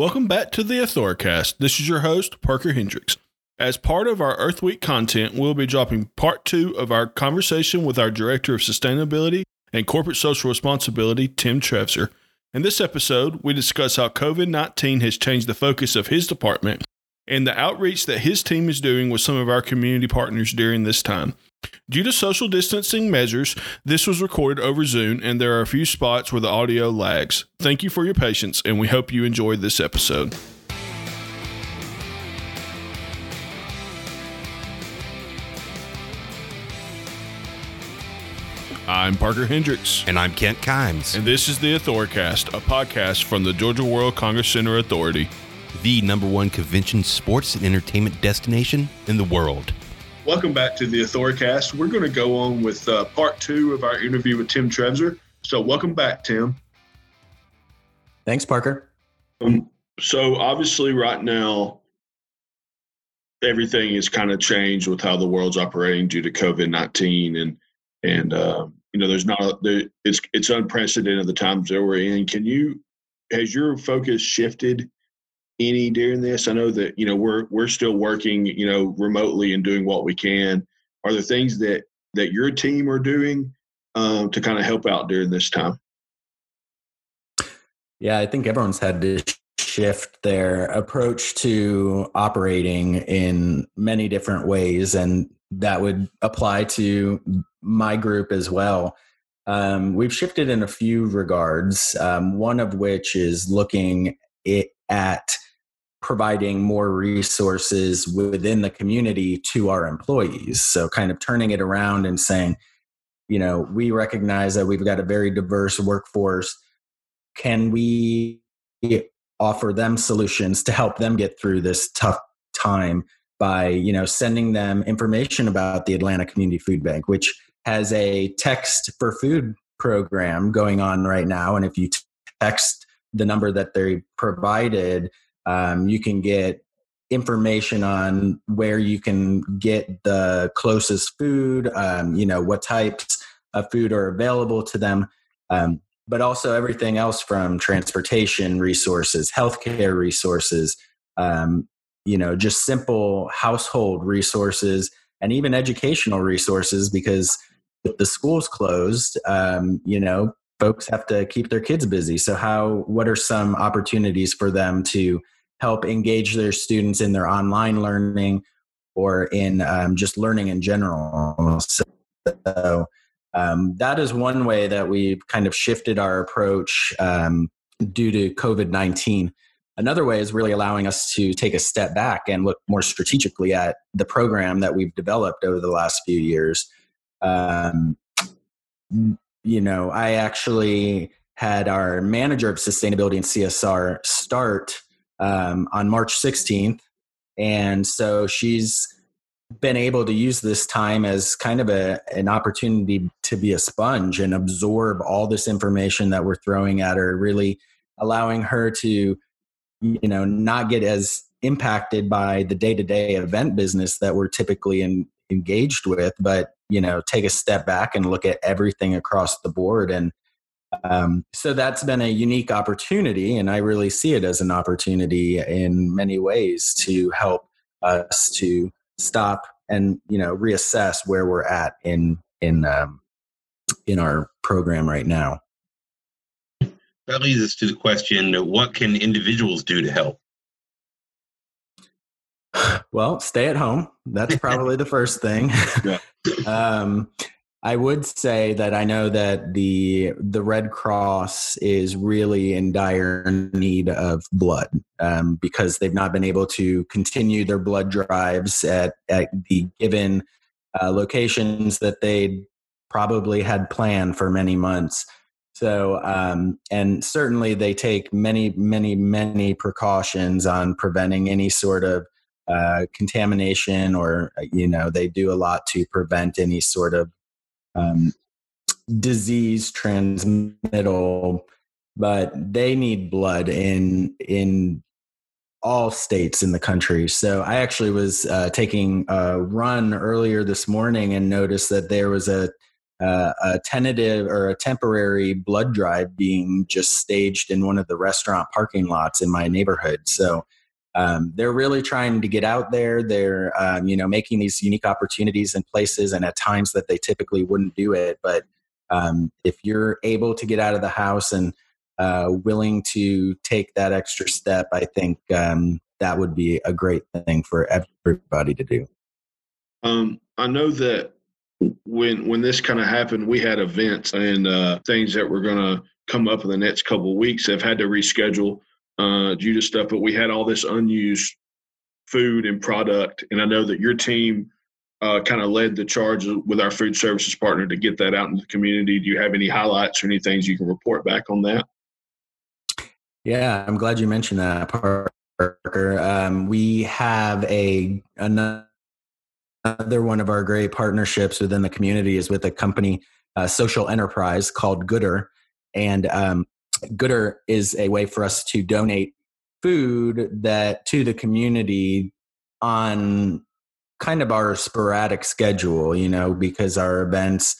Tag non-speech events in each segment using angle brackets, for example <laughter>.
Welcome back to the Authoricast. This is your host, Parker Hendricks. As part of our Earth Week content, we'll be dropping part two of our conversation with our Director of Sustainability and Corporate Social Responsibility, Tim Trefzer. In this episode, we discuss how COVID 19 has changed the focus of his department and the outreach that his team is doing with some of our community partners during this time. Due to social distancing measures, this was recorded over Zoom, and there are a few spots where the audio lags. Thank you for your patience, and we hope you enjoyed this episode. I'm Parker Hendricks. And I'm Kent Kimes. And this is the Authoricast, a podcast from the Georgia World Congress Center Authority, the number one convention, sports, and entertainment destination in the world. Welcome back to the Authoricast. We're going to go on with uh, part two of our interview with Tim Trefzer. So, welcome back, Tim. Thanks, Parker. Um, so, obviously, right now, everything has kind of changed with how the world's operating due to COVID nineteen, and and uh, you know, there's not a, there, it's it's unprecedented the times that we're in. Can you has your focus shifted any during this? I know that you know we're we're still working you know remotely and doing what we can. Are there things that that your team are doing um, to kind of help out during this time? Yeah, I think everyone's had to shift their approach to operating in many different ways, and that would apply to my group as well. Um, we've shifted in a few regards. Um, one of which is looking it, at providing more resources within the community to our employees. So, kind of turning it around and saying, you know, we recognize that we've got a very diverse workforce. Can we offer them solutions to help them get through this tough time by, you know, sending them information about the Atlanta Community Food Bank, which has a text for food program going on right now. And if you text the number that they provided, um, you can get information on where you can get the closest food, um, you know, what types of food are available to them, um, but also everything else from transportation resources, healthcare resources, um, you know, just simple household resources and even educational resources because with the schools closed, um, you know, folks have to keep their kids busy. So, how, what are some opportunities for them to help engage their students in their online learning or in um, just learning in general. So um, that is one way that we've kind of shifted our approach um, due to COVID 19. Another way is really allowing us to take a step back and look more strategically at the program that we've developed over the last few years. Um, you know, I actually had our manager of sustainability and CSR start um, on March 16th. And so she's been able to use this time as kind of a, an opportunity to be a sponge and absorb all this information that we're throwing at her, really allowing her to, you know, not get as impacted by the day to day event business that we're typically in, engaged with, but, you know, take a step back and look at everything across the board and um, so that's been a unique opportunity, and I really see it as an opportunity in many ways to help us to stop and you know reassess where we're at in in um, in our program right now. That leads us to the question: What can individuals do to help? <sighs> Well, stay at home. That's probably the first thing. <laughs> Yeah. <laughs> um, I would say that I know that the the Red Cross is really in dire need of blood um, because they've not been able to continue their blood drives at at the given uh, locations that they probably had planned for many months. So, um, and certainly they take many, many, many precautions on preventing any sort of uh, contamination, or you know, they do a lot to prevent any sort of um, disease transmittal, but they need blood in in all states in the country. So I actually was uh, taking a run earlier this morning and noticed that there was a uh, a tentative or a temporary blood drive being just staged in one of the restaurant parking lots in my neighborhood. So um, they're really trying to get out there. They're um, you know making these unique opportunities in places and at times that they typically wouldn't do it. But um, if you're able to get out of the house and uh, willing to take that extra step, I think um, that would be a great thing for everybody to do. Um, I know that when when this kind of happened, we had events and uh, things that were going to come up in the next couple of weeks. Have had to reschedule uh, to stuff, but we had all this unused food and product, and I know that your team uh, kind of led the charge with our food services partner to get that out in the community. Do you have any highlights or any things you can report back on that? Yeah, I'm glad you mentioned that, Parker. Um, we have a another one of our great partnerships within the community is with a company, a social enterprise called Goodr, and um, Goodr is a way for us to donate food that to the community on kind of our sporadic schedule, you know, because our events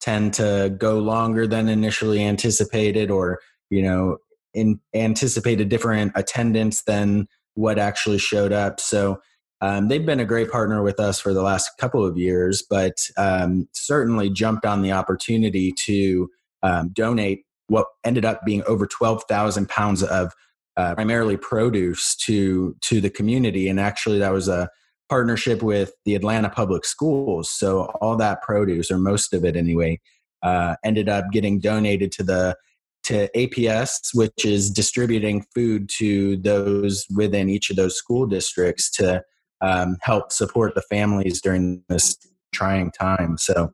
tend to go longer than initially anticipated or, you know, in anticipate a different attendance than what actually showed up. So um, they've been a great partner with us for the last couple of years, but um, certainly jumped on the opportunity to um, donate what ended up being over 12,000 pounds of uh, primarily produce to to the community. And actually, that was a partnership with the Atlanta Public Schools. So all that produce, or most of it anyway, uh, ended up getting donated to the to APS, which is distributing food to those within each of those school districts to um, help support the families during this trying time. So,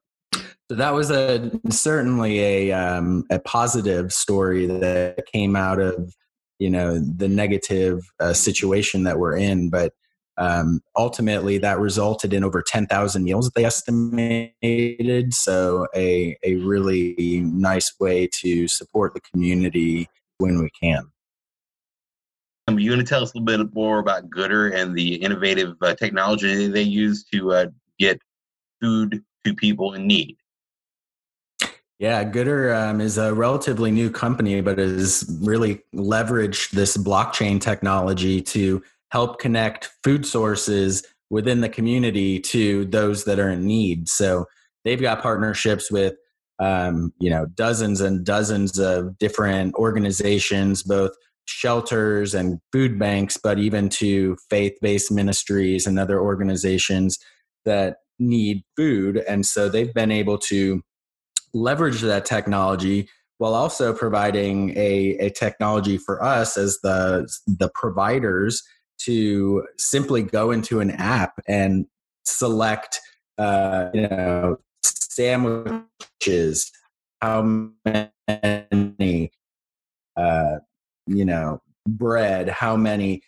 so that was a certainly a um, a positive story that came out of you know the negative uh, situation that we're in, but um, ultimately, that resulted in over 10,000 meals that they estimated. So, a, a really nice way to support the community when we can. Um, you want to tell us a little bit more about Goodr and the innovative uh, technology they use to uh, get food to people in need? Yeah, Goodr um, is a relatively new company, but has really leveraged this blockchain technology to help connect food sources within the community to those that are in need. So they've got partnerships with um, you know dozens and dozens of different organizations, both shelters and food banks, but even to faith-based ministries and other organizations that need food. And so they've been able to leverage that technology while also providing a, a technology for us as the the providers to simply go into an app and select, uh, you know, sandwiches, how many, uh, you know, bread, how many,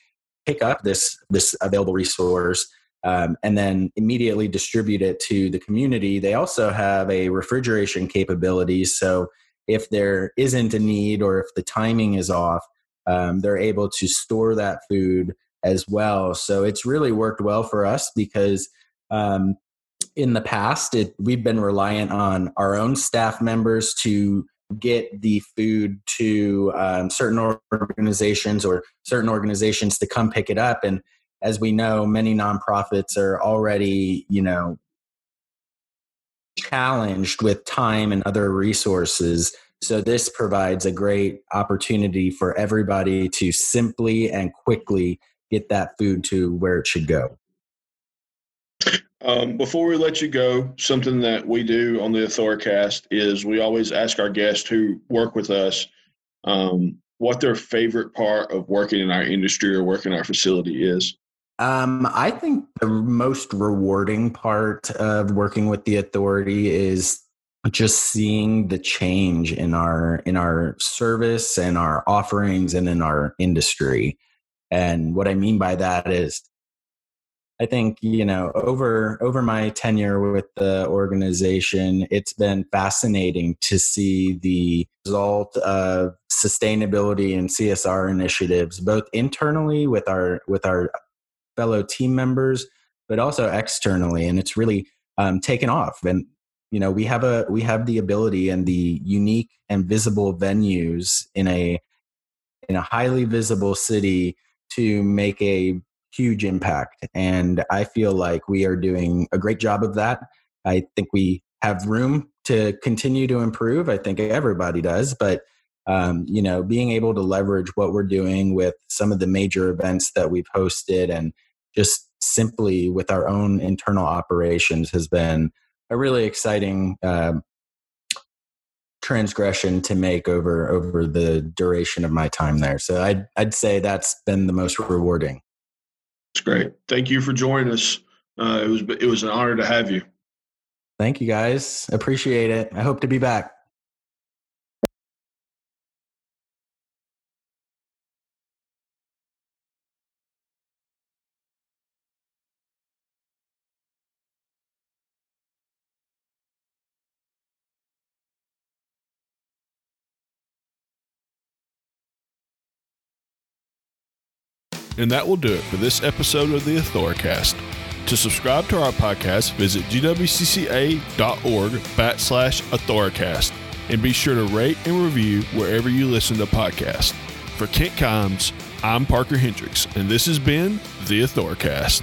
pick up this this available resource. Um, and then immediately distribute it to the community. They also have a refrigeration capability. So if there isn't a need or if the timing is off, um, they're able to store that food as well. So it's really worked well for us because um, in the past, it, we've been reliant on our own staff members to get the food to um, certain organizations or certain organizations to come pick it up. And as we know, many nonprofits are already, you know, challenged with time and other resources. So this provides a great opportunity for everybody to simply and quickly get that food to where it should go. Um, before we let you go, something that we do on the Authoricast is we always ask our guests who work with us um, what their favorite part of working in our industry or working our facility is. Um, I think the most rewarding part of working with the authority is just seeing the change in our in our service and our offerings and in our industry. And what I mean by that is I think, you know, over over my tenure with the organization, it's been fascinating to see the result of sustainability and CSR initiatives, both internally with our with our fellow team members, but also externally. And it's really um, taken off. And you know we have a we have the ability and the unique and visible venues in a in a highly visible city to make a huge impact and i feel like we are doing a great job of that i think we have room to continue to improve i think everybody does but um, you know being able to leverage what we're doing with some of the major events that we've hosted and just simply with our own internal operations has been a really exciting uh, transgression to make over over the duration of my time there. So I'd I'd say that's been the most rewarding. It's great. Thank you for joining us. Uh, it was it was an honor to have you. Thank you guys. Appreciate it. I hope to be back. And that will do it for this episode of the Authoricast. To subscribe to our podcast, visit gwcca.org backslash Authoricast and be sure to rate and review wherever you listen to podcasts. For Kent Kimes, I'm Parker Hendricks, and this has been the Authoricast.